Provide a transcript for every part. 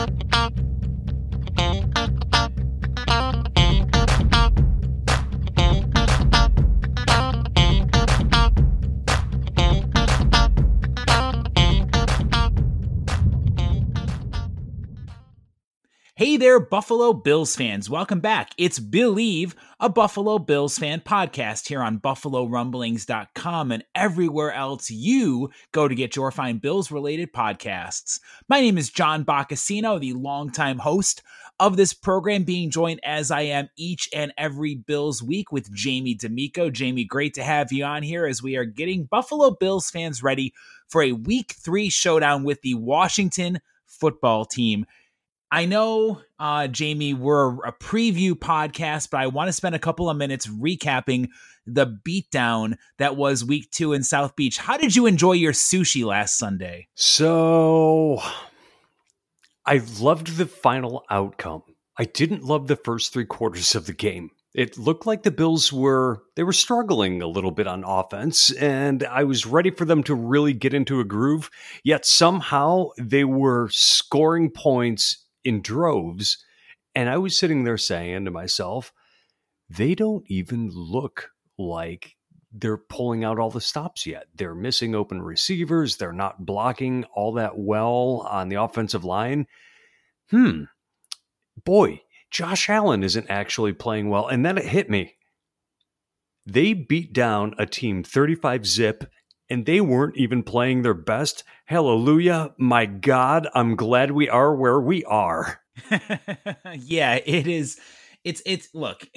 Hey there, Buffalo Bills fans. Welcome back. It's Believe, a Buffalo Bills fan podcast here on BuffaloRumblings.com and everywhere else you go to get your fine Bills related podcasts. My name is John Boccacino, the longtime host of this program, being joined as I am each and every Bills week with Jamie D'Amico. Jamie, great to have you on here as we are getting Buffalo Bills fans ready for a week three showdown with the Washington football team. I know, uh, Jamie, we're a preview podcast, but I want to spend a couple of minutes recapping the beatdown that was week two in South Beach. How did you enjoy your sushi last Sunday? So, I loved the final outcome. I didn't love the first three quarters of the game. It looked like the Bills were they were struggling a little bit on offense and I was ready for them to really get into a groove, yet somehow they were scoring points in droves. And I was sitting there saying to myself, they don't even look like they're pulling out all the stops yet. They're missing open receivers. They're not blocking all that well on the offensive line. Hmm. Boy, Josh Allen isn't actually playing well. And then it hit me. They beat down a team 35 zip and they weren't even playing their best. Hallelujah. My God, I'm glad we are where we are. yeah, it is. It's, it's, look,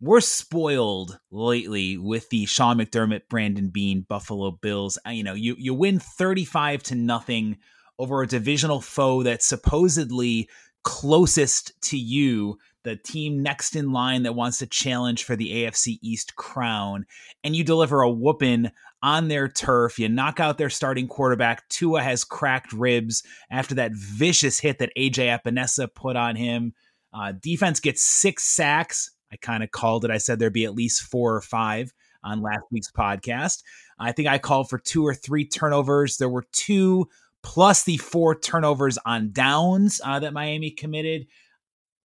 we're spoiled lately with the Sean McDermott, Brandon Beane, Buffalo Bills. You know, you, you win 35 to nothing over a divisional foe that's supposedly closest to you the team next in line that wants to challenge for the AFC East crown, and you deliver a whooping on their turf. You knock out their starting quarterback. Tua has cracked ribs after that vicious hit that AJ Epenesa put on him. Uh, defense gets six sacks. I kind of called it. I said there'd be at least four or five on last week's podcast. I think I called for two or three turnovers. There were two plus the four turnovers on downs uh, that Miami committed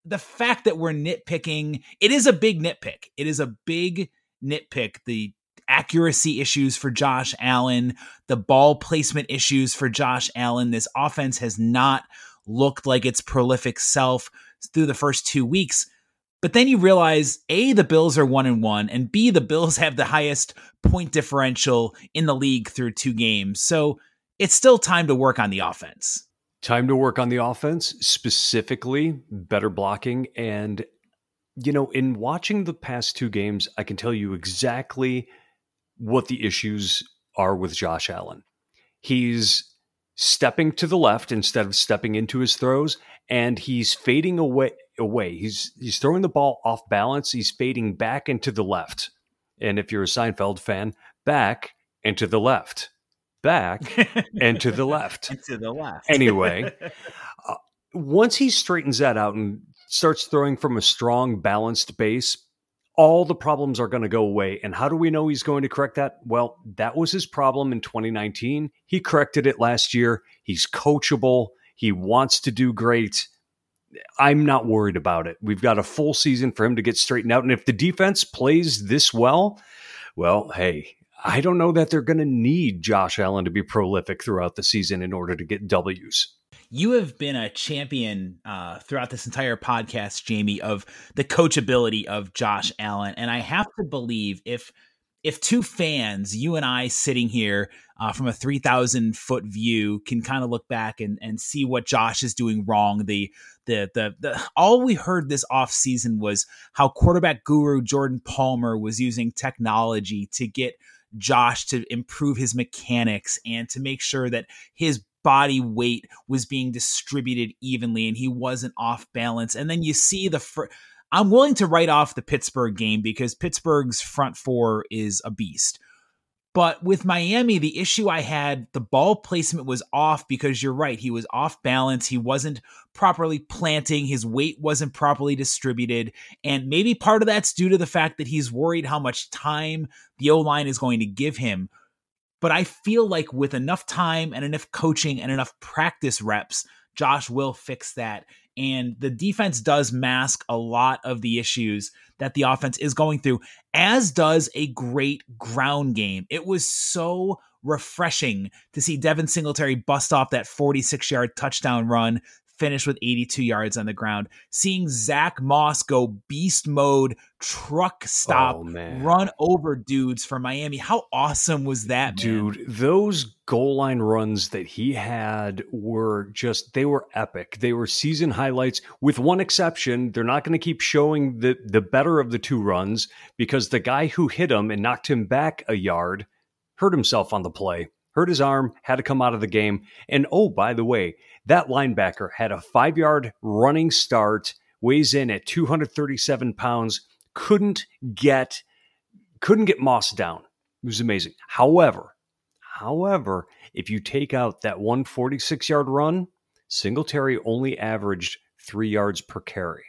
the fact that we're nitpicking, it is a big nitpick. It is a big nitpick. The accuracy issues for Josh Allen, the ball placement issues for Josh Allen. This offense has not looked like its prolific self through the first two weeks. But then you realize A, the Bills are one and one, and B, the Bills have the highest point differential in the league through two games. So it's still time to work on the offense. Time to work on the offense, specifically better blocking. And, you know, in watching the past two games, I can tell you exactly what the issues are with Josh Allen. He's stepping to the left instead of stepping into his throws, and he's fading away. Away. He's he's throwing the ball off balance. He's fading back into the left. And if you're a Seinfeld fan, back into the left back and to the left. and to the left. anyway, uh, once he straightens that out and starts throwing from a strong, balanced base, all the problems are going to go away. And how do we know he's going to correct that? Well, that was his problem in 2019. He corrected it last year. He's coachable. He wants to do great. I'm not worried about it. We've got a full season for him to get straightened out. And if the defense plays this well, well, hey, I don't know that they're going to need Josh Allen to be prolific throughout the season in order to get W's. You have been a champion uh, throughout this entire podcast, Jamie, of the coachability of Josh Allen, and I have to believe if if two fans, you and I, sitting here uh, from a three thousand foot view, can kind of look back and and see what Josh is doing wrong, the the the, the all we heard this off season was how quarterback guru Jordan Palmer was using technology to get Josh to improve his mechanics and to make sure that his body weight was being distributed evenly and he wasn't off balance. And then you see the fr- I'm willing to write off the Pittsburgh game because Pittsburgh's front four is a beast. But with Miami, the issue I had, the ball placement was off because you're right. He was off balance. He wasn't properly planting. His weight wasn't properly distributed. And maybe part of that's due to the fact that he's worried how much time the O line is going to give him. But I feel like with enough time and enough coaching and enough practice reps, Josh will fix that. And the defense does mask a lot of the issues that the offense is going through, as does a great ground game. It was so refreshing to see Devin Singletary bust off that 46 yard touchdown run finished with 82 yards on the ground. Seeing Zach Moss go beast mode, truck stop, oh, run over dudes for Miami. How awesome was that, man? Dude, those goal line runs that he had were just they were epic. They were season highlights with one exception. They're not going to keep showing the the better of the two runs because the guy who hit him and knocked him back a yard hurt himself on the play hurt his arm, had to come out of the game. And oh, by the way, that linebacker had a five yard running start, weighs in at 237 pounds, couldn't get couldn't get Moss down. It was amazing. However, however, if you take out that 146 yard run, Singletary only averaged three yards per carry.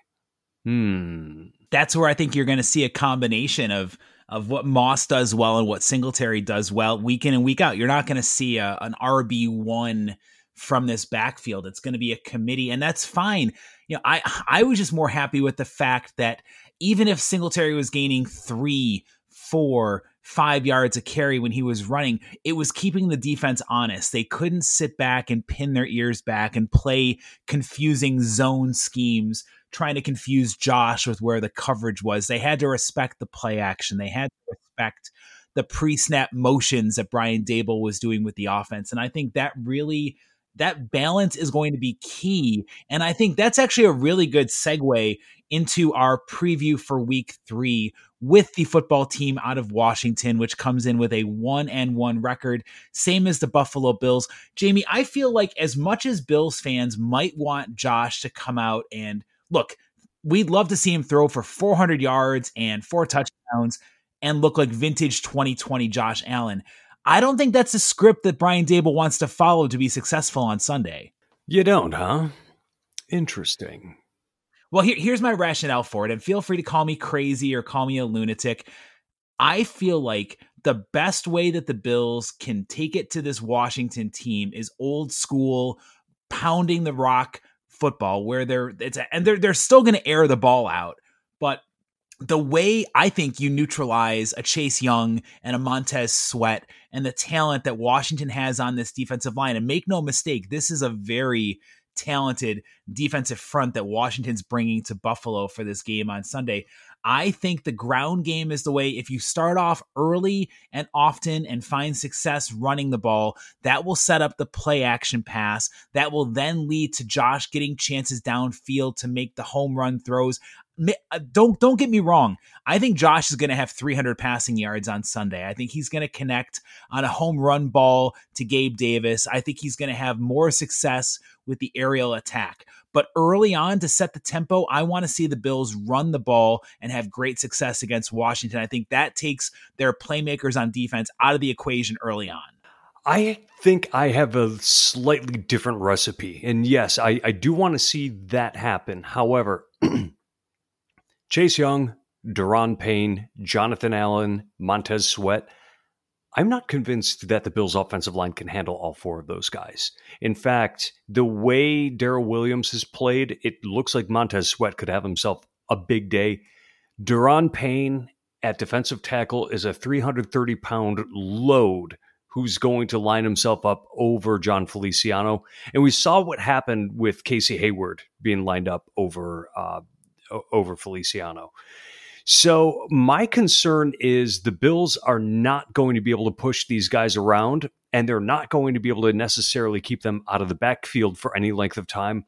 Hmm. That's where I think you're going to see a combination of of what Moss does well and what Singletary does well week in and week out. You're not going to see a, an RB one from this backfield. It's going to be a committee, and that's fine. You know, I I was just more happy with the fact that even if Singletary was gaining three, four, five yards a carry when he was running, it was keeping the defense honest. They couldn't sit back and pin their ears back and play confusing zone schemes, trying to confuse Josh with where the coverage was. They had to respect the play action. They had to respect the pre-snap motions that Brian Daboll was doing with the offense. And I think that really that balance is going to be key. And I think that's actually a really good segue into our preview for week three with the football team out of Washington, which comes in with a one and one record, same as the Buffalo Bills. Jamie, I feel like as much as Bills fans might want Josh to come out and look, we'd love to see him throw for 400 yards and four touchdowns and look like vintage 2020 Josh Allen. I don't think that's a script that Brian Daboll wants to follow to be successful on Sunday. You don't, huh? Interesting. Well, here, here's my rationale for it, and feel free to call me crazy or call me a lunatic. I feel like the best way that the Bills can take it to this Washington team is old school, pounding the rock football, where they're it's a, and they're they're still going to air the ball out, but the way I think you neutralize a Chase Young and a Montez Sweat and the talent that Washington has on this defensive line, and make no mistake, this is a very talented defensive front that Washington's bringing to Buffalo for this game on Sunday. I think the ground game is the way. If you start off early and often and find success running the ball, that will set up the play action pass. That will then lead to Josh getting chances downfield to make the home run throws. Uh, don't don't get me wrong. I think Josh is going to have 300 passing yards on Sunday. I think he's going to connect on a home run ball to Gabe Davis. I think he's going to have more success with the aerial attack. But early on to set the tempo, I want to see the Bills run the ball and have great success against Washington. I think that takes their playmakers on defense out of the equation early on. I think I have a slightly different recipe. And yes, I, I do want to see that happen. However, Chase Young, Daron Payne, Jonathan Allen, Montez Sweat. I'm not convinced that the Bills' offensive line can handle all four of those guys. In fact, the way Daryl Williams has played, it looks like Montez Sweat could have himself a big day. Daron Payne at defensive tackle is a 330 pound load who's going to line himself up over Jon Feliciano. And we saw what happened with Casey Hayward being lined up over uh, over Feliciano. So my concern is the Bills are not going to be able to push these guys around, and they're not going to be able to necessarily keep them out of the backfield for any length of time.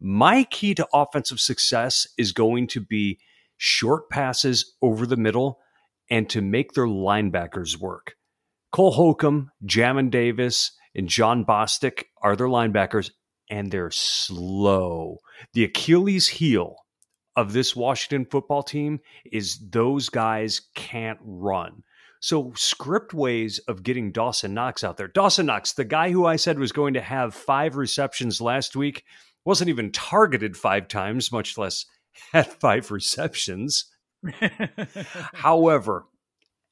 My key to offensive success is going to be short passes over the middle and to make their linebackers work. Cole Holcomb, Jamin Davis, and Jon Bostic are their linebackers, and they're slow. The Achilles heel of this Washington football team is those guys can't run. So script ways of getting Dawson Knox out there. Dawson Knox, the guy who I said was going to have five receptions last week, wasn't even targeted five times, much less had five receptions. However,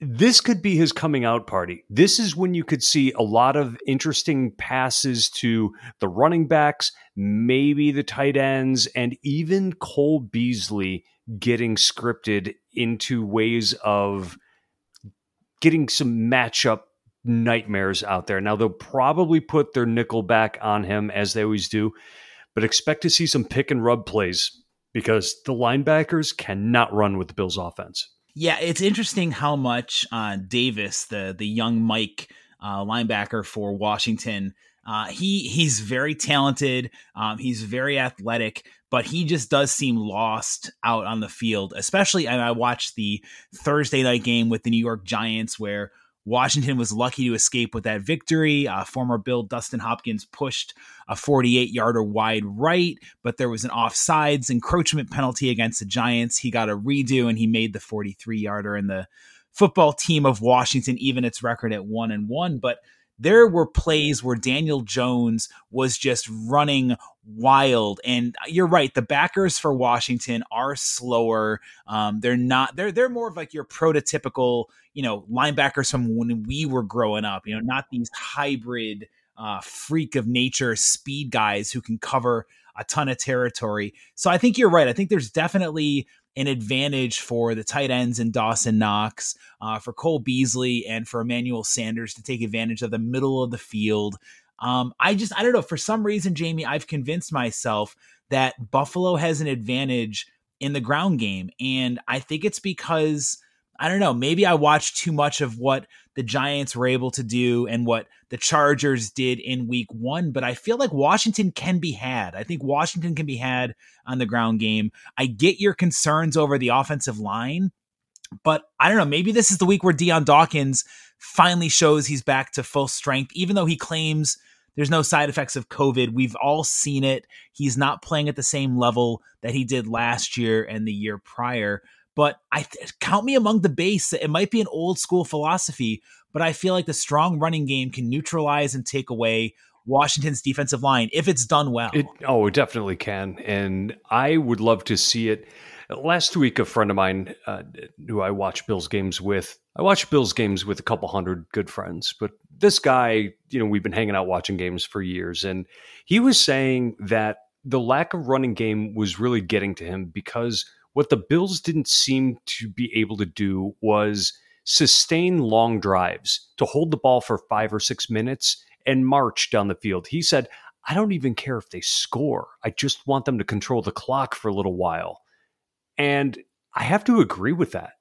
this could be his coming out party. This is when you could see a lot of interesting passes to the running backs, maybe the tight ends, and even Cole Beasley getting scripted into ways of getting some matchup nightmares out there. Now, they'll probably put their nickel back on him as they always do, but expect to see some pick and rub plays because the linebackers cannot run with the Bills offense. Yeah, it's interesting how much uh, Davis, the the young Mike uh, linebacker for Washington, uh, he he's very talented. Um, he's very athletic, but he just does seem lost out on the field. Especially, I, I watched the Thursday night game with the New York Giants where Washington was lucky to escape with that victory. Uh, former Bill Dustin Hopkins pushed a 48 yarder wide right, but there was an offsides encroachment penalty against the Giants. He got a redo and he made the 43 yarder. And the football team of Washington even its record at one and one. But there were plays where Daniel Jones was just running wild. And you're right, the backers for Washington are slower. Um, they're not. They're they're more of like your prototypical, you know, linebackers from when we were growing up. You know, not these hybrid uh, freak of nature speed guys who can cover a ton of territory. So I think you're right. I think there's definitely an advantage for the tight ends and Dawson Knox, uh, for Cole Beasley, and for Emmanuel Sanders to take advantage of the middle of the field. Um, I just, I don't know. For some reason, Jamie, I've convinced myself that Buffalo has an advantage in the ground game. And I think it's because I don't know, maybe I watched too much of what the Giants were able to do and what the Chargers did in week one, but I feel like Washington can be had. I think Washington can be had on the ground game. I get your concerns over the offensive line, but I don't know, maybe this is the week where Dion Dawkins finally shows he's back to full strength, even though he claims there's no side effects of COVID. We've all seen it. He's not playing at the same level that he did last year and the year prior. But I th- count me among the base. It might be an old school philosophy, but I feel like the strong running game can neutralize and take away Washington's defensive line if it's done well. It, oh, it definitely can. And I would love to see it. Last week, a friend of mine uh, who I watch Bills games with, I watch Bills games with a couple hundred good friends, but this guy, you know, we've been hanging out watching games for years. And he was saying that the lack of running game was really getting to him because what the Bills didn't seem to be able to do was sustain long drives to hold the ball for five or six minutes and march down the field. He said, I don't even care if they score. I just want them to control the clock for a little while. And I have to agree with that.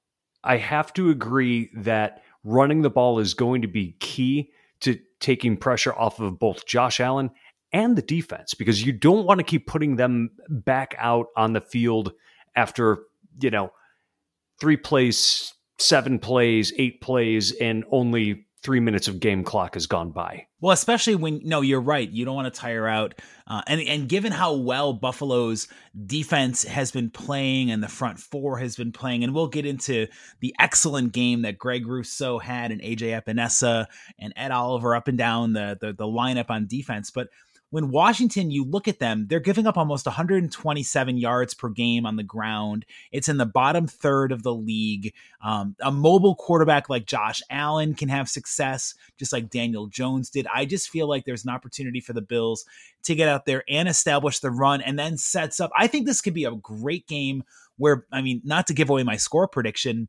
I have to agree that running the ball is going to be key to taking pressure off of both Josh Allen and the defense because you don't want to keep putting them back out on the field after, you know, three plays, seven plays, eight plays, and only three minutes of game clock has gone by. Well, especially when no, you're right. You don't want to tire out, uh, and and given how well Buffalo's defense has been playing and the front four has been playing, and we'll get into the excellent game that Greg Rousseau had and AJ Epenesa and Ed Oliver up and down the the, the lineup on defense, but when Washington, you look at them, they're giving up almost 127 yards per game on the ground. It's in the bottom third of the league. Um, a mobile quarterback like Josh Allen can have success, just like Daniel Jones did. I just feel like there's an opportunity for the Bills to get out there and establish the run and then sets up. I think this could be a great game where, I mean, not to give away my score prediction,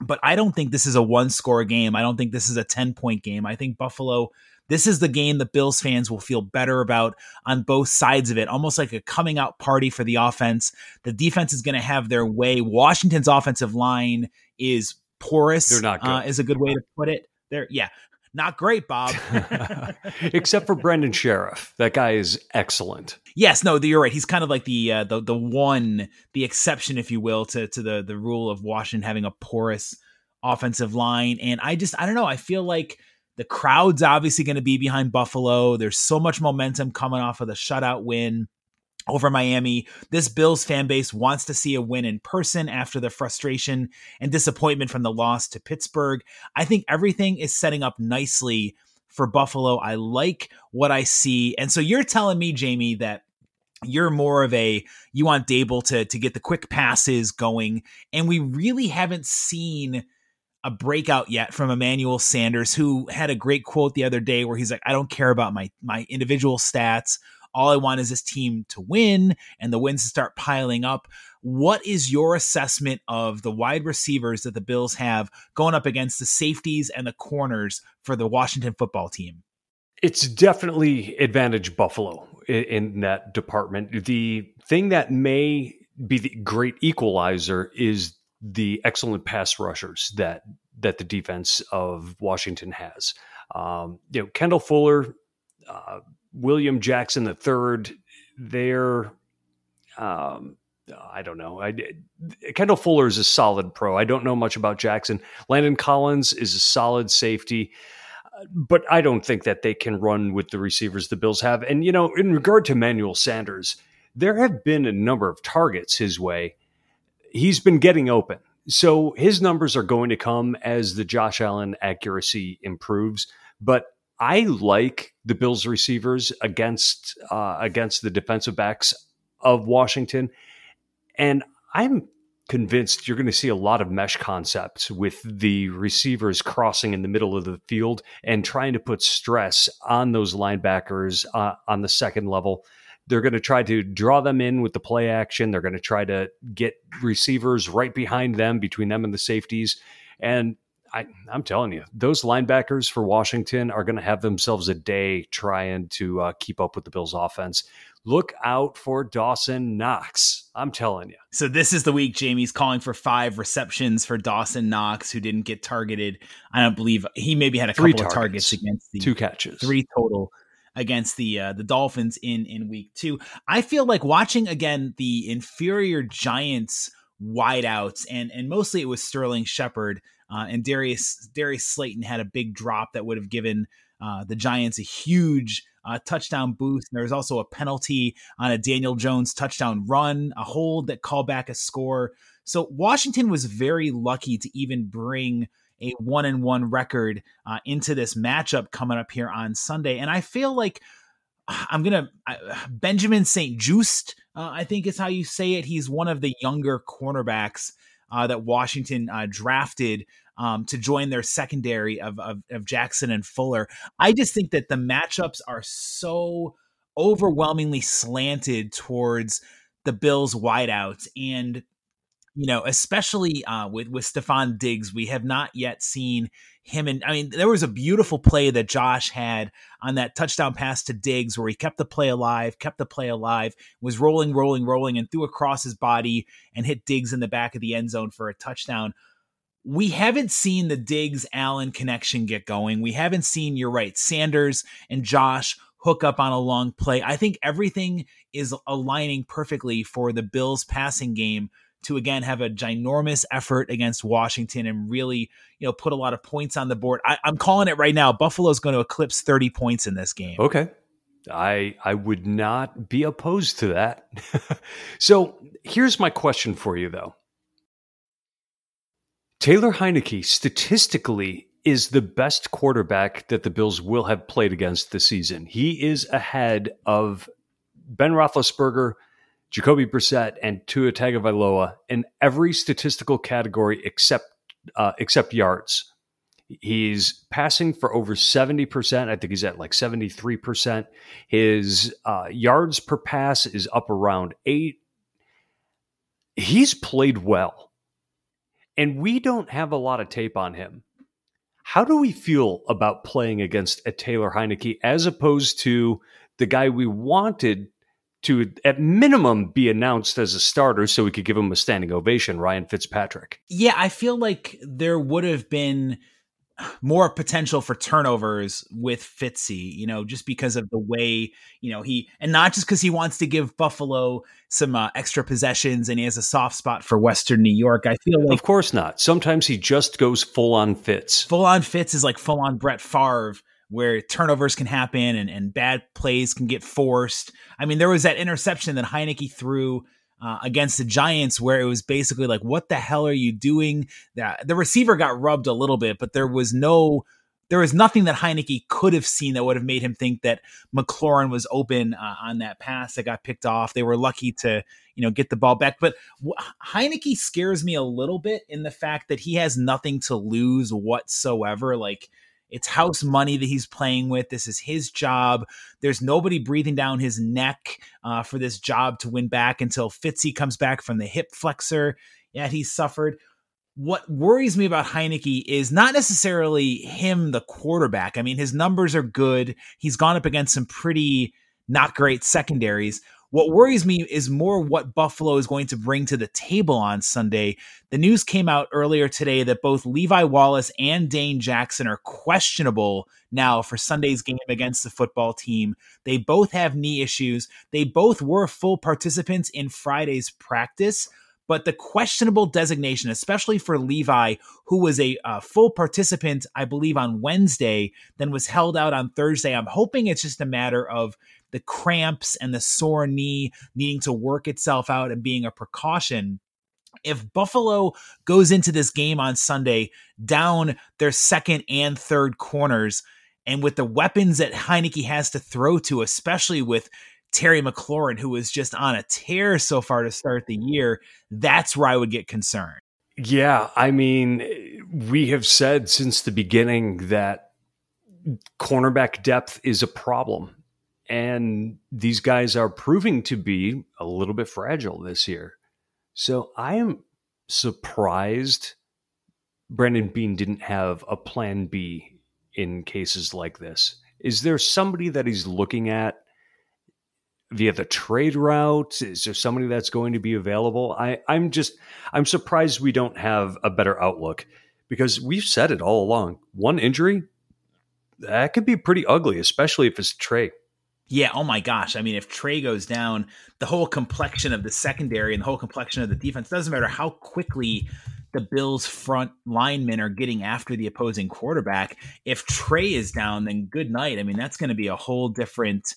but I don't think this is a one score game. I don't think this is a 10 point game. I think Buffalo this is the game that Bills fans will feel better about on both sides of it, almost like a coming out party for the offense. The defense is going to have their way. Washington's offensive line is porous. They're not good. Uh, is a good way to put it. They're yeah, not great, Bob. Except for Brandon Scherff, that guy is excellent. Yes, no, you're right. He's kind of like the uh, the the one, the exception, if you will, to to the the rule of Washington having a porous offensive line. And I just I don't know. I feel like the crowd's obviously going to be behind Buffalo. There's so much momentum coming off of the shutout win over Miami. This Bills fan base wants to see a win in person after the frustration and disappointment from the loss to Pittsburgh. I think everything is setting up nicely for Buffalo. I like what I see. And so you're telling me, Jamie, that you're more of a you want Daboll to to get the quick passes going and we really haven't seen a breakout yet from Emmanuel Sanders, who had a great quote the other day where he's like, I don't care about my my individual stats. All I want is this team to win and the wins to start piling up. What is your assessment of the wide receivers that the Bills have going up against the safeties and the corners for the Washington football team? It's definitely advantage Buffalo in, that department. The thing that may be the great equalizer is the excellent pass rushers that that the defense of Washington has. Um, you know, Kendall Fuller, uh, William Jackson III, they're um, I don't know. I, Kendall Fuller is a solid pro. I don't know much about Jackson. Landon Collins is a solid safety, but I don't think that they can run with the receivers the Bills have. And, you know, in regard to Manuel Sanders, there have been a number of targets his way. He's been getting open. So his numbers are going to come as the Josh Allen accuracy improves. But I like the Bills receivers against uh, against the defensive backs of Washington, and I'm convinced you're going to see a lot of mesh concepts with the receivers crossing in the middle of the field and trying to put stress on those linebackers uh, on the second level. They're going to try to draw them in with the play action. They're going to try to get receivers right behind them, between them and the safeties. And I, am telling you, those linebackers for Washington are going to have themselves a day trying to uh, keep up with the Bills' offense. Look out for Dawson Knox. I'm telling you. So this is the week Jamie's calling for five receptions for Dawson Knox, who didn't get targeted. I don't believe he maybe had a three couple targets, of targets against the two catches, three total against the uh, the Dolphins in in week two. I feel like watching again the inferior Giants wideouts and and mostly it was Sterling Shepard uh, and Darius Darius Slayton had a big drop that would have given uh, the Giants a huge uh, touchdown boost. There was also a penalty on a Daniel Jones touchdown run, a hold that called back a score. So Washington was very lucky to even bring a one and one record uh, into this matchup coming up here on Sunday. And I feel like I'm gonna Benjamin St-Juste, uh, I think is how you say it. He's one of the younger cornerbacks uh, that Washington uh, drafted um, to join their secondary of, of, of Jackson and Fuller. I just think that the matchups are so overwhelmingly slanted towards the Bills wideouts and you know, especially uh, with with Stefon Diggs, we have not yet seen him. And I mean, there was a beautiful play that Josh had on that touchdown pass to Diggs, where he kept the play alive, kept the play alive, was rolling, rolling, rolling, and threw across his body and hit Diggs in the back of the end zone for a touchdown. We haven't seen the Diggs Allen connection get going. We haven't seen, you're right, Sanders and Josh hook up on a long play. I think everything is aligning perfectly for the Bills passing game to again have a ginormous effort against Washington and really, you know, put a lot of points on the board. I, am calling it right now. Buffalo's going to eclipse 30 points in this game. Okay. I I would not be opposed to that. so here's my question for you though. Taylor Heinicke statistically is the best quarterback that the Bills will have played against this season. He is ahead of Ben Roethlisberger, Jacoby Brissett, and Tua Tagovailoa in every statistical category except uh, except yards. He's passing for over 70%. I think he's at like 73%. His uh, yards per pass is up around eight. He's played well. And we don't have a lot of tape on him. How do we feel about playing against a Taylor Heinicke as opposed to the guy we wanted to at minimum be announced as a starter so we could give him a standing ovation, Ryan Fitzpatrick. Yeah, I feel like there would have been more potential for turnovers with Fitzy, you know, just because of the way, you know, he and not just because he wants to give Buffalo some uh, extra possessions and he has a soft spot for Western New York. I feel like Of course not. Sometimes he just goes full on Fitz. Full on Fitz is like full on Brett Favre where turnovers can happen and, and bad plays can get forced. I mean, there was that interception that Heinicke threw uh, against the Giants where it was basically like, what the hell are you doing? That the receiver got rubbed a little bit, but there was no there was nothing that Heinicke could have seen that would have made him think that McLaurin was open uh, on that pass that got picked off. They were lucky to, you know, get the ball back. But Heinicke scares me a little bit in the fact that he has nothing to lose whatsoever. Like, it's house money that he's playing with. This is his job. There's nobody breathing down his neck uh, for this job to win back until Fitzy comes back from the hip flexor that he suffered. What worries me about Heinicke is not necessarily him, the quarterback. I mean, his numbers are good. He's gone up against some pretty not great secondaries. What worries me is more what Buffalo is going to bring to the table on Sunday. The news came out earlier today that both Levi Wallace and Dane Jackson are questionable now for Sunday's game against the football team. They both have knee issues. They both were full participants in Friday's practice. But the questionable designation, especially for Levi, who was a uh, full participant, I believe, on Wednesday, then was held out on Thursday. I'm hoping it's just a matter of the cramps and the sore knee needing to work itself out and being a precaution. If Buffalo goes into this game on Sunday down their second and third corners, and with the weapons that Heinicke has to throw to, especially with Terry McLaurin, who is just on a tear so far to start the year, that's where I would get concerned. Yeah, I mean, we have said since the beginning that cornerback depth is a problem and these guys are proving to be a little bit fragile this year. So I am surprised Brandon Beane didn't have a plan B in cases like this. Is there somebody that he's looking at via the trade route? Is there somebody that's going to be available? I, I'm just I'm surprised we don't have a better outlook because we've said it all along. One injury, that could be pretty ugly, especially if it's Trey. Yeah, oh my gosh. I mean, if Trey goes down, the whole complexion of the secondary and the whole complexion of the defense doesn't matter how quickly the Bills' front linemen are getting after the opposing quarterback. If Trey is down, then good night. I mean, that's going to be a whole different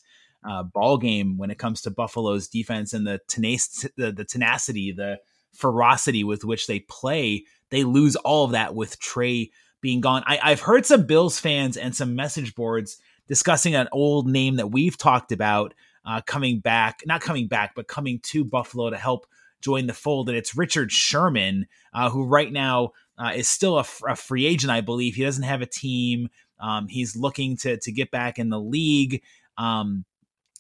uh, ball game when it comes to Buffalo's defense and the, tenac- the, the tenacity, the ferocity with which they play. They lose all of that with Trey being gone. I, I've heard some Bills fans and some message boards discussing an old name that we've talked about uh, coming back, not coming back, but coming to Buffalo to help join the fold. And it's Richard Sherman, uh, who right now uh, is still a, free agent, I believe. He doesn't have a team. Um, he's looking to to get back in the league. Um,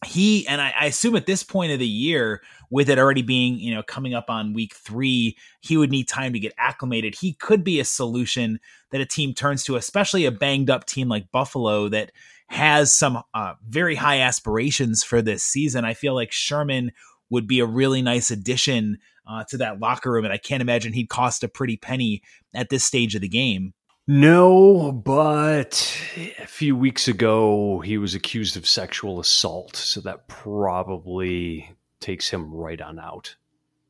he and I, I, assume at this point of the year, with it already being you know coming up on week three, he would need time to get acclimated. He could be a solution that a team turns to, especially a banged up team like Buffalo that has some uh, very high aspirations for this season. I feel like Sherman would be a really nice addition uh, to that locker room, and I can't imagine he'd cost a pretty penny at this stage of the game. No, but a few weeks ago he was accused of sexual assault, so that probably takes him right on out.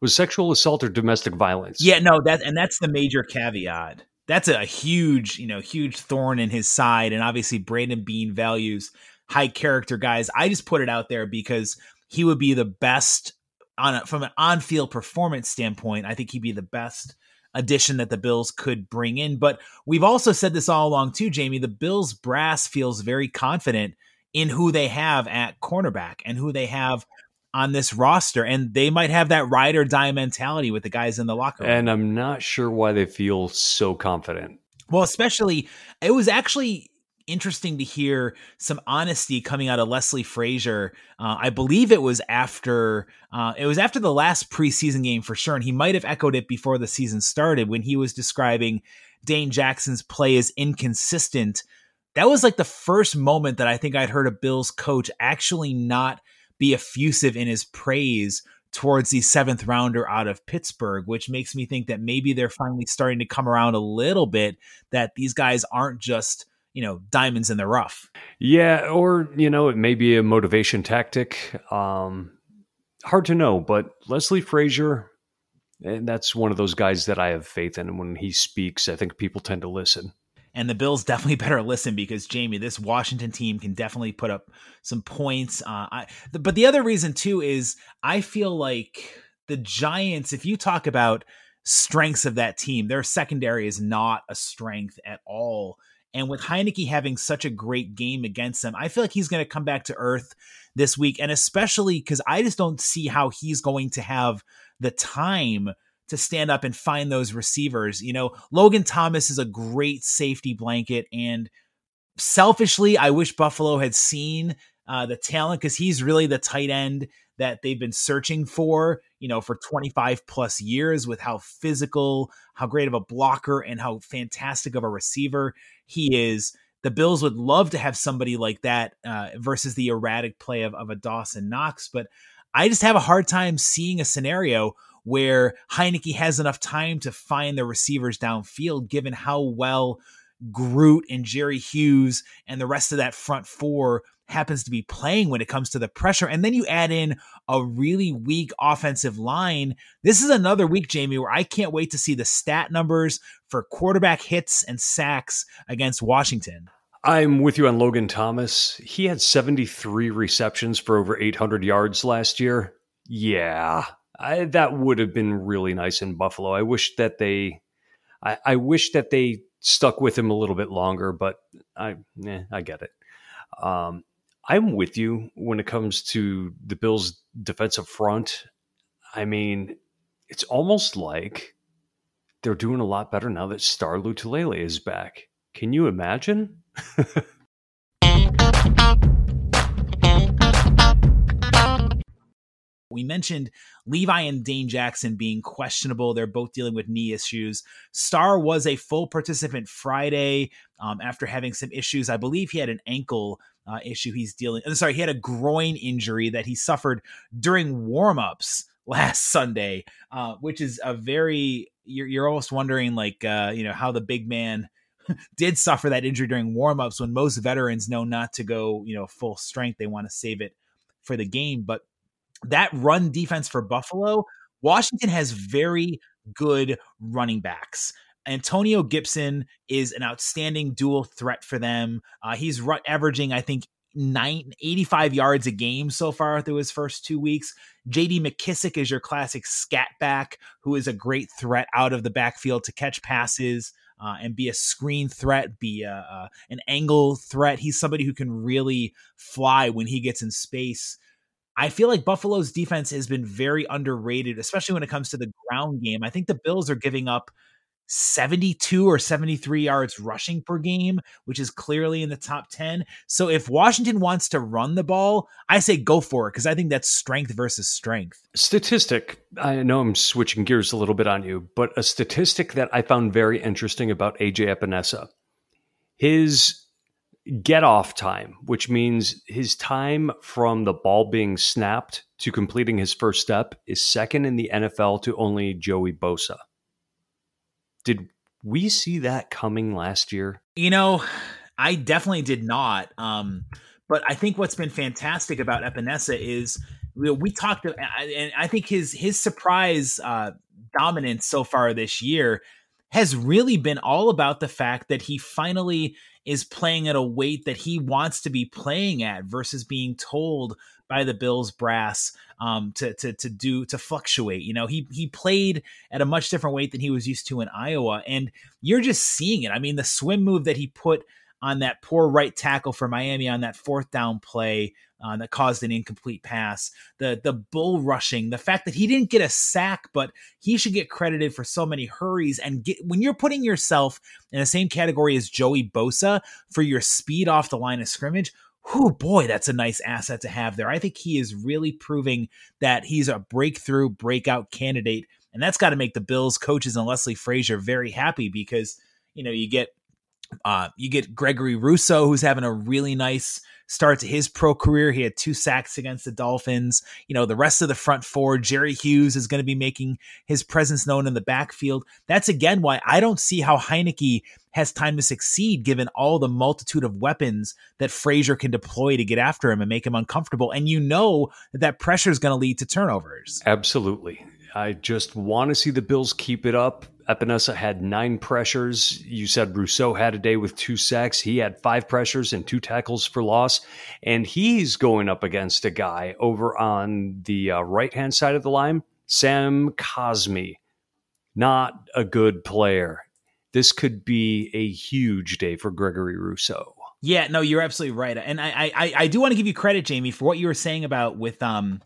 Was sexual assault or domestic violence? Yeah, no, that and that's the major caveat that's a huge, you know, huge thorn in his side. And obviously, Brandon Beane values high character guys. I just put it out there because he would be the best on a, from an on field performance standpoint. I think he'd be the best addition that the Bills could bring in. But we've also said this all along too, Jamie. The Bills brass feels very confident in who they have at cornerback and who they have on this roster, and they might have that ride or die mentality with the guys in the locker room. And I'm not sure why they feel so confident. Well, especially it was actually interesting to hear some honesty coming out of Leslie Frazier. Uh, I believe it was after uh, it was after the last preseason game for sure, and he might have echoed it before the season started when he was describing Dane Jackson's play as inconsistent. That was like the first moment that I think I'd heard a Bills coach actually not be effusive in his praise towards the seventh rounder out of Pittsburgh, which makes me think that maybe they're finally starting to come around a little bit that these guys aren't just, you know, diamonds in the rough. Yeah, or, you know, it may be a motivation tactic. Um, hard to know, but Leslie Frazier, and that's one of those guys that I have faith in. When he speaks, I think people tend to listen. And the Bills definitely better listen because Jamie, this Washington team can definitely put up some points. Uh, I, but the other reason too is I feel like the Giants. If you talk about strengths of that team, their secondary is not a strength at all. And with Heinicke having such a great game against them, I feel like he's going to come back to earth this week. And especially because I just don't see how he's going to have the time to stand up and find those receivers. You know, Logan Thomas is a great safety blanket. And selfishly, I wish Buffalo had seen uh, the talent because he's really the tight end that they've been searching for, you know, for 25 plus years with how physical, how great of a blocker, and how fantastic of a receiver he is. The Bills would love to have somebody like that uh, versus the erratic play of, of a Dawson Knox. But I just have a hard time seeing a scenario where Heinicke has enough time to find the receivers downfield, given how well Groot and Jerry Hughes and the rest of that front four happens to be playing when it comes to the pressure. And then you add in a really weak offensive line. This is another week, Jamie, where I can't wait to see the stat numbers for quarterback hits and sacks against Washington. I'm with you on Logan Thomas. He had 73 receptions for over 800 yards last year. Yeah, I, that would have been really nice in Buffalo. I wish that they, I, I wish that they stuck with him a little bit longer, but I, eh, I get it. Um, I'm with you when it comes to the Bills' defensive front. I mean, it's almost like they're doing a lot better now that Star Lotulelei is back. Can you imagine? We mentioned Levi and Dane Jackson being questionable. They're both dealing with knee issues. Star was a full participant Friday um, after having some issues. I believe he had an ankle uh, issue he's dealing. Uh, sorry, he had a groin injury that he suffered during warmups last Sunday, uh, which is a very you're, you're almost wondering like uh, you know how the big man did suffer that injury during warmups when most veterans know not to go you know full strength. They want to save it for the game, but that run defense for Buffalo, Washington has very good running backs. Antonio Gibson is an outstanding dual threat for them. Uh, he's averaging, I think, nine, 85 yards a game so far through his first two weeks. JD McKissic is your classic scat back, who is a great threat out of the backfield to catch passes. Uh, and be a screen threat, be a, uh, an angle threat. He's somebody who can really fly when he gets in space. I feel like Buffalo's defense has been very underrated, especially when it comes to the ground game. I think the Bills are giving up 72 or 73 yards rushing per game, which is clearly in the top 10. So if Washington wants to run the ball, I say go for it because I think that's strength versus strength. Statistic, I know I'm switching gears a little bit on you, but a statistic that I found very interesting about AJ Epenesa. His get off time, which means his time from the ball being snapped to completing his first step is second in the NFL to only Joey Bosa. Did we see that coming last year? You know, I definitely did not. Um, but I think what's been fantastic about Epenesa is we, we talked, and I think his his surprise uh, dominance so far this year has really been all about the fact that he finally is playing at a weight that he wants to be playing at versus being told by the Bills brass um, to to to do to fluctuate. You know, he he played at a much different weight than he was used to in Iowa, and you're just seeing it. I mean, the swim move that he put on that poor right tackle for Miami on that fourth down play uh, that caused an incomplete pass. The the bull rushing, the fact that he didn't get a sack, but he should get credited for so many hurries. And get, when you're putting yourself in the same category as Joey Bosa for your speed off the line of scrimmage, whoo boy, that's a nice asset to have there. I think he is really proving that he's a breakthrough breakout candidate, and that's got to make the Bills coaches and Leslie Frazier very happy because you know you get uh, you get Gregory Rousseau, who's having a really nice start to his pro career. He had two sacks against the Dolphins. You know, the rest of the front four, Jerry Hughes is going to be making his presence known in the backfield. That's again why I don't see how Heinicke has time to succeed given all the multitude of weapons that Frazier can deploy to get after him and make him uncomfortable. And you know that that pressure is going to lead to turnovers. Absolutely. I just want to see the Bills keep it up. Epenesa had nine pressures. You said Rousseau had a day with two sacks. He had five pressures and two tackles for loss. And he's going up against a guy over on the uh, right hand side of the line, Sam Cosmi. Not a good player. this could be a huge day for Gregory Rousseau. Yeah, no, you're absolutely right, and I I, I do want to give you credit, Jamie, for what you were saying about with um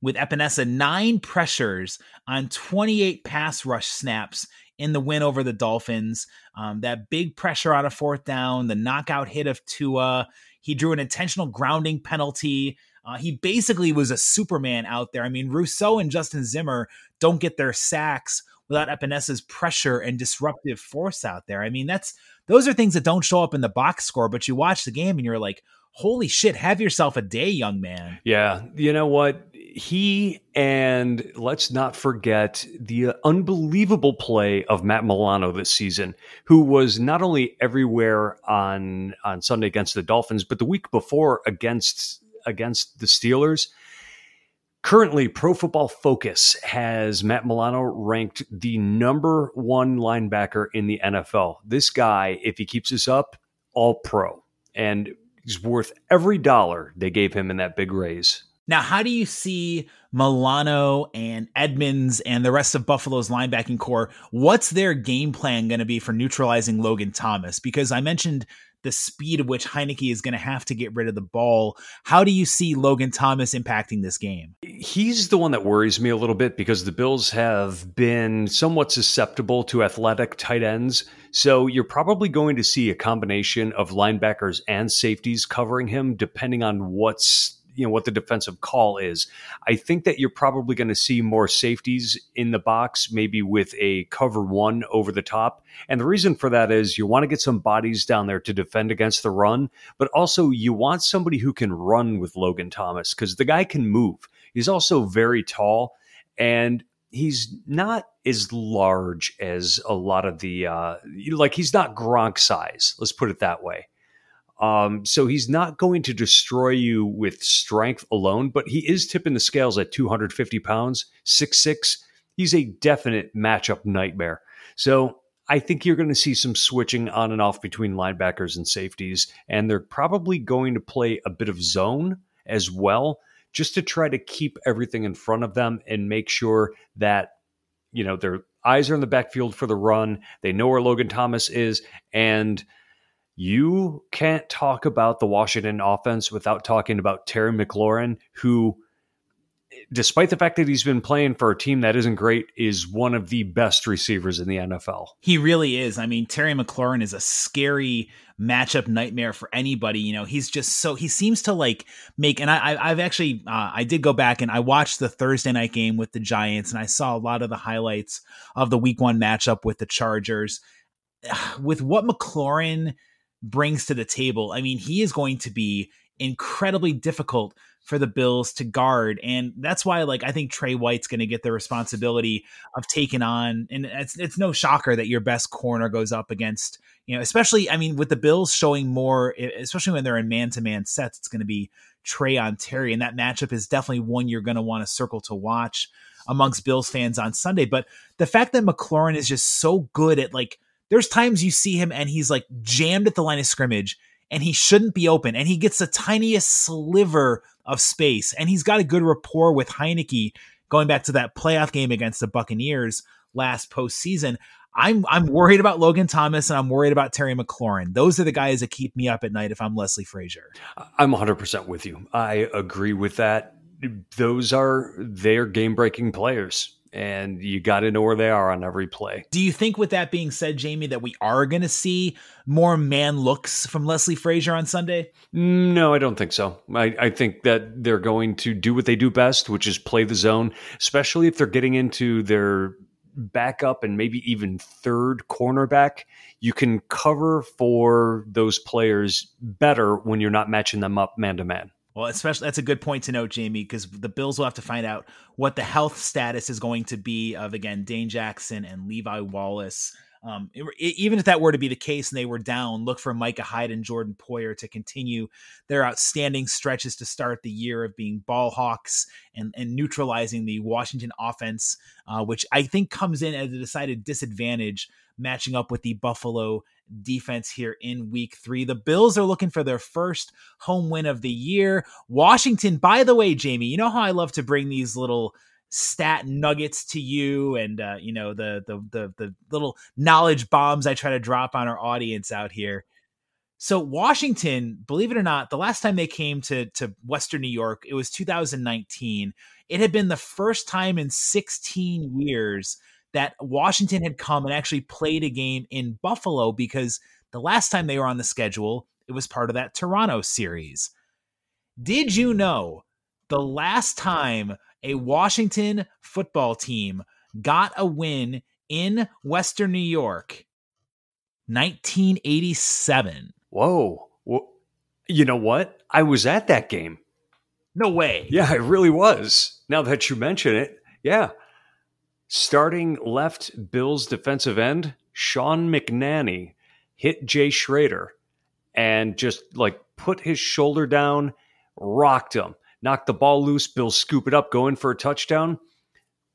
with Epenesa nine pressures on 28 pass rush snaps in the win over the Dolphins. Um, that big pressure on a fourth down, the knockout hit of Tua. He drew an intentional grounding penalty. Uh, he basically was a Superman out there. I mean, Rousseau and Justin Zimmer don't get their sacks without Epenesa's pressure and disruptive force out there. I mean, that's those are things that don't show up in the box score, but you watch the game and you're like, holy shit, have yourself a day, young man. Yeah. You know what? He and let's not forget the unbelievable play of Matt Milano this season, who was not only everywhere on on Sunday against the Dolphins, but the week before against against the Steelers. Currently, Pro Football Focus has Matt Milano ranked the number one linebacker in the NFL. This guy, if he keeps this up, all pro. And he's worth every dollar they gave him in that big raise. Now, how do you see Milano and Edmunds and the rest of Buffalo's linebacking corps? What's their game plan going to be for neutralizing Logan Thomas? Because I mentioned the speed at which Heinicke is going to have to get rid of the ball. How do you see Logan Thomas impacting this game? He's the one that worries me a little bit because the Bills have been somewhat susceptible to athletic tight ends. So you're probably going to see a combination of linebackers and safeties covering him, depending on what's you know what the defensive call is. I think that you're probably going to see more safeties in the box, maybe with a cover one over the top. And the reason for that is you want to get some bodies down there to defend against the run, but also you want somebody who can run with Logan Thomas because the guy can move. He's also very tall and he's not as large as a lot of the uh, like he's not Gronk size. Let's put it that way. Um, so he's not going to destroy you with strength alone, but he is tipping the scales at 250 pounds, six six. He's a definite matchup nightmare. So I think you're going to see some switching on and off between linebackers and safeties, and they're probably going to play a bit of zone as well, just to try to keep everything in front of them and make sure that you know their eyes are in the backfield for the run. They know where Logan Thomas is, and you can't talk about the Washington offense without talking about Terry McLaurin, who, despite the fact that he's been playing for a team that isn't great, is one of the best receivers in the NFL. He really is. I mean, Terry McLaurin is a scary matchup nightmare for anybody. You know, he's just so he seems to like make. And I, I've actually uh, I did go back and I watched the Thursday night game with the Giants, and I saw a lot of the highlights of the Week One matchup with the Chargers. With what McLaurin brings to the table. I mean, he is going to be incredibly difficult for the Bills to guard. And that's why, like, I think Tre White's going to get the responsibility of taking on, and it's, it's no shocker that your best corner goes up against, you know, especially, I mean, with the Bills showing more, especially when they're in man to man sets, it's going to be Tre on Terry. And that matchup is definitely one you're going to want to circle to watch amongst Bills fans on Sunday. But the fact that McLaurin is just so good at, like, there's times you see him and he's like jammed at the line of scrimmage and he shouldn't be open and he gets the tiniest sliver of space and he's got a good rapport with Heinicke going back to that playoff game against the Buccaneers last postseason. I'm I'm worried about Logan Thomas and I'm worried about Terry McLaurin. Those are the guys that keep me up at night if I'm Leslie Frazier. I'm 100% with you. I agree with that. Those are their game-breaking players and you got to know where they are on every play. Do you think, with that being said, Jamie, that we are going to see more man looks from Leslie Frazier on Sunday? Mm, no, I don't think so. I, I, think that they're going to do what they do best, which is play the zone, especially if they're getting into their backup and maybe even third cornerback. You can cover for those players better when you're not matching them up man to man. Well, especially that's a good point to note, Jamie, because the Bills will have to find out what the health status is going to be of again Dane Jackson and Levi Wallace. Um, it, even if that were to be the case and they were down, look for Micah Hyde and Jordan Poyer to continue their outstanding stretches to start the year of being ball hawks and, and neutralizing the Washington offense, uh, which I think comes in as a decided disadvantage matching up with the Buffalo defense here in week three. The Bills are looking for their first home win of the year. Washington, by the way, Jamie, you know how I love to bring these little stat nuggets to you and uh, you know the, the the the little knowledge bombs I try to drop on our audience out here. So Washington, believe it or not, the last time they came to to Western New York, it was 2019. It had been the first time in 16 years that Washington had come and actually played a game in Buffalo because the last time they were on the schedule, it was part of that Toronto series. Did you know the last time a Washington football team got a win in Western New York? 1987. Whoa. Well, you know what? I was at that game. No way. Yeah, I really was. Now that you mention it, yeah. Starting left Bills defensive end, Sean McNanie hit Jay Schroeder and just like put his shoulder down, rocked him, knocked the ball loose. Bills scoop it up, go in for a touchdown.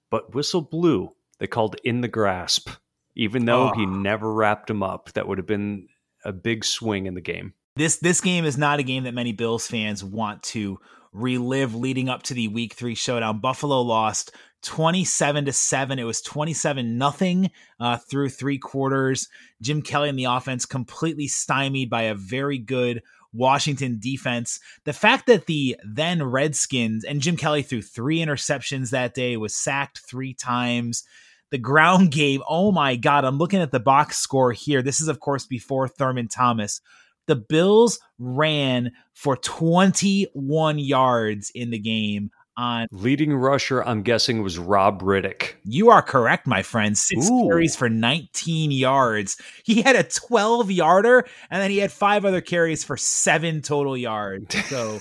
But whistle blew. They called in the grasp, even though oh. he never wrapped him up. That would have been a big swing in the game. This this game is not a game that many Bills fans want to relive leading up to the week 3 showdown. Buffalo lost 27 to 7 it was 27 nothing uh, through three quarters jim kelly and the offense completely stymied by a very good washington defense. The fact that the then redskins and jim kelly threw three interceptions that day was sacked three times. The ground game oh my god i'm looking at the box score here. This is of course before thurman thomas. The bills ran for 21 yards in the game on leading rusher. I'm guessing was Robb Riddick. You are correct, my friend. Six Ooh. carries for 19 yards. He had a 12 yarder, and then he had five other carries for seven total yards. So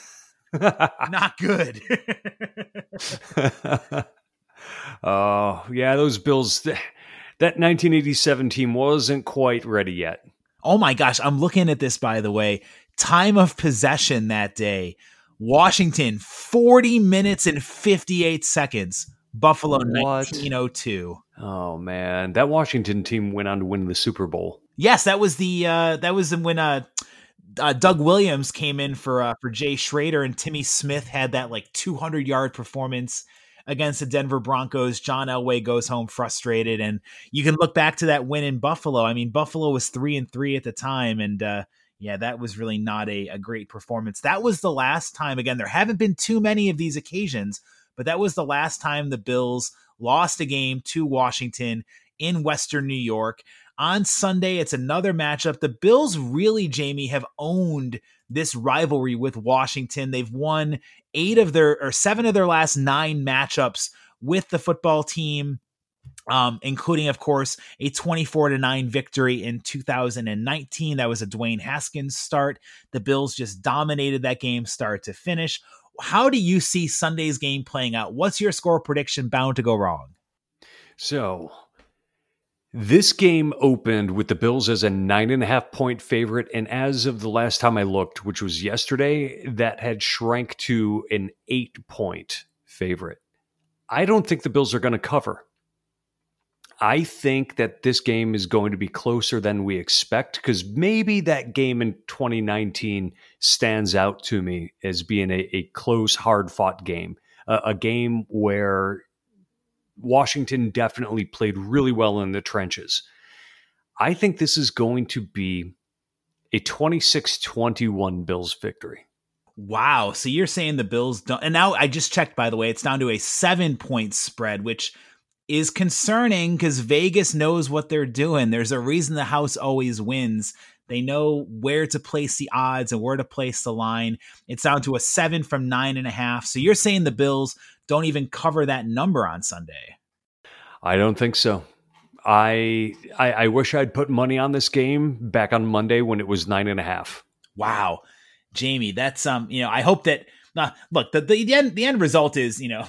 not good. Oh yeah, those Bills. That 1987 team wasn't quite ready yet. Oh my gosh, I'm looking at this by the way. Time of possession that day Washington, 40 minutes and 58 seconds. Buffalo, what? 1902. Oh man, that Washington team went on to win the Super Bowl. Yes, that was the uh, that was when uh, uh, Doug Williams came in for uh, for Jay Schroeder and Timmy Smith had that like 200 yard performance against the Denver Broncos. John Elway goes home frustrated, and you can look back to that win in Buffalo. I mean, Buffalo was three and three at the time, and uh, yeah, that was really not a, a great performance. That was the last time, again, there haven't been too many of these occasions, but that was the last time the Bills lost a game to Washington in Western New York. On Sunday, it's another matchup. The Bills really, Jamie, have owned this rivalry with Washington. They've won eight of their or seven of their last nine matchups with the football team um, including, of course, a 24 to 9 victory in 2019. That was a Dwayne Haskins start. The Bills just dominated that game start to finish. How do you see Sunday's game playing out? What's your score prediction bound to go wrong? So, this game opened with the Bills as a nine and a half point favorite. And as of the last time I looked, which was yesterday, that had shrank to an eight point favorite. I don't think the Bills are going to cover. I think that this game is going to be closer than we expect because maybe that game in 2019 stands out to me as being a, a close, hard fought game, a, game where Washington definitely played really well in the trenches. I think this is going to be a 26 21 Bills victory. Wow. So you're saying the Bills don't. And now I just checked, by the way, it's down to a seven point spread, which is concerning because Vegas knows what they're doing. There's a reason the house always wins. They know where to place the odds and where to place the line. It's down to a seven from nine and a half. So you're saying the Bills don't even cover that number on Sunday? I don't think so. I, I, I wish I'd put money on this game back on Monday when it was nine and a half. Wow, Jamie, that's um, you know, I hope that. Uh, look, the, the the end the end result is you know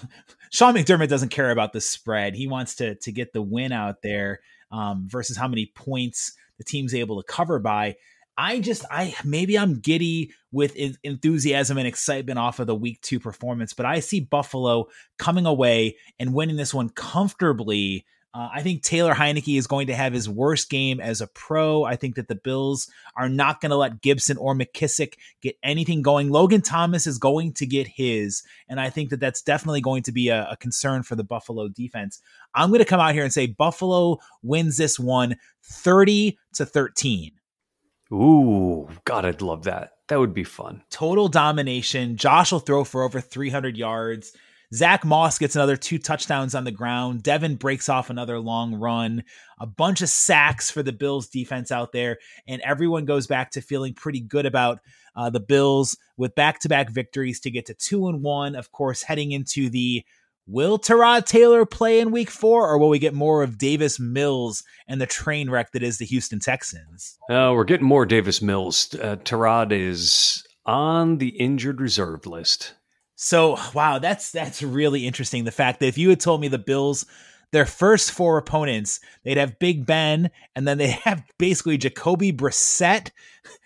Sean McDermott doesn't care about the spread. He wants to to get the win out there um, versus how many points the team's able to cover by. I just I maybe I'm giddy with enthusiasm and excitement off of the week 2 performance, but I see Buffalo coming away and winning this one comfortably Uh, I think Taylor Heinicke is going to have his worst game as a pro. I think that the Bills are not going to let Gibson or McKissic get anything going. Logan Thomas is going to get his, and I think that that's definitely going to be a, a concern for the Buffalo defense. I'm going to come out here and say Buffalo wins this one 30 to 13. Ooh, God, I'd love that. That would be fun. Total domination. Josh will throw for over 300 yards. Zach Moss gets another two touchdowns on the ground. Devin breaks off another long run. A bunch of sacks for the Bills defense out there. And everyone goes back to feeling pretty good about uh, the Bills with back to back victories to get to two and one. Of course, heading into the Will Tyrod Taylor play in week four, or will we get more of Davis Mills and the train wreck that is the Houston Texans? Uh, we're getting more Davis Mills. Uh, Tyrod is on the injured reserve list. So wow, that's that's really interesting. The fact that if you had told me the Bills, their first four opponents, they'd have Big Ben, and then they have basically Jacoby Brissett,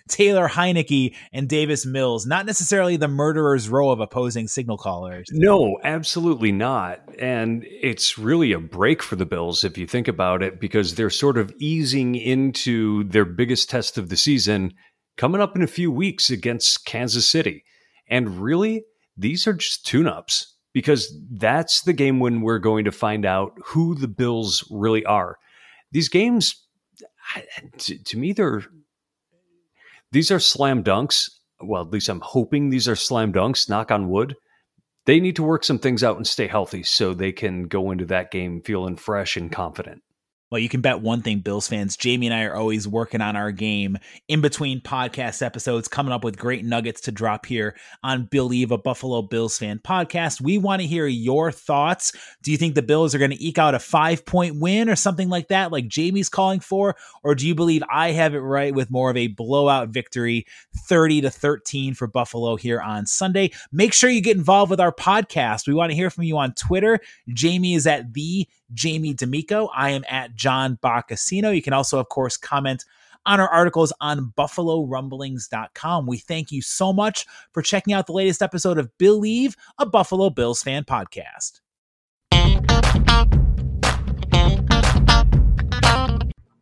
Taylor Heinicke, and Davis Mills. Not necessarily the murderer's row of opposing signal callers. No, absolutely not. And it's really a break for the Bills if you think about it, because they're sort of easing into their biggest test of the season coming up in a few weeks against Kansas City. And really, these are just tune ups because that's the game when we're going to find out who the Bills really are. These games, to, to me, they're these are slam dunks. Well, at least I'm hoping these are slam dunks. Knock on wood. They need to work some things out and stay healthy so they can go into that game feeling fresh and confident. Well, you can bet one thing, Bills fans. Jamie and I are always working on our game in between podcast episodes, coming up with great nuggets to drop here on Believe a Buffalo Bills fan podcast. We want to hear your thoughts. Do you think the Bills are going to eke out a five point win or something like that, like Jamie's calling for? Or do you believe I have it right with more of a blowout victory, 30 to 13 for Buffalo here on Sunday? Make sure you get involved with our podcast. We want to hear from you on Twitter. Jamie is at the Jamie D'Amico. I am at John Boccacino. You can also, of course, comment on our articles on BuffaloRumblings.com. We thank you so much for checking out the latest episode of Believe, a Buffalo Bills fan podcast.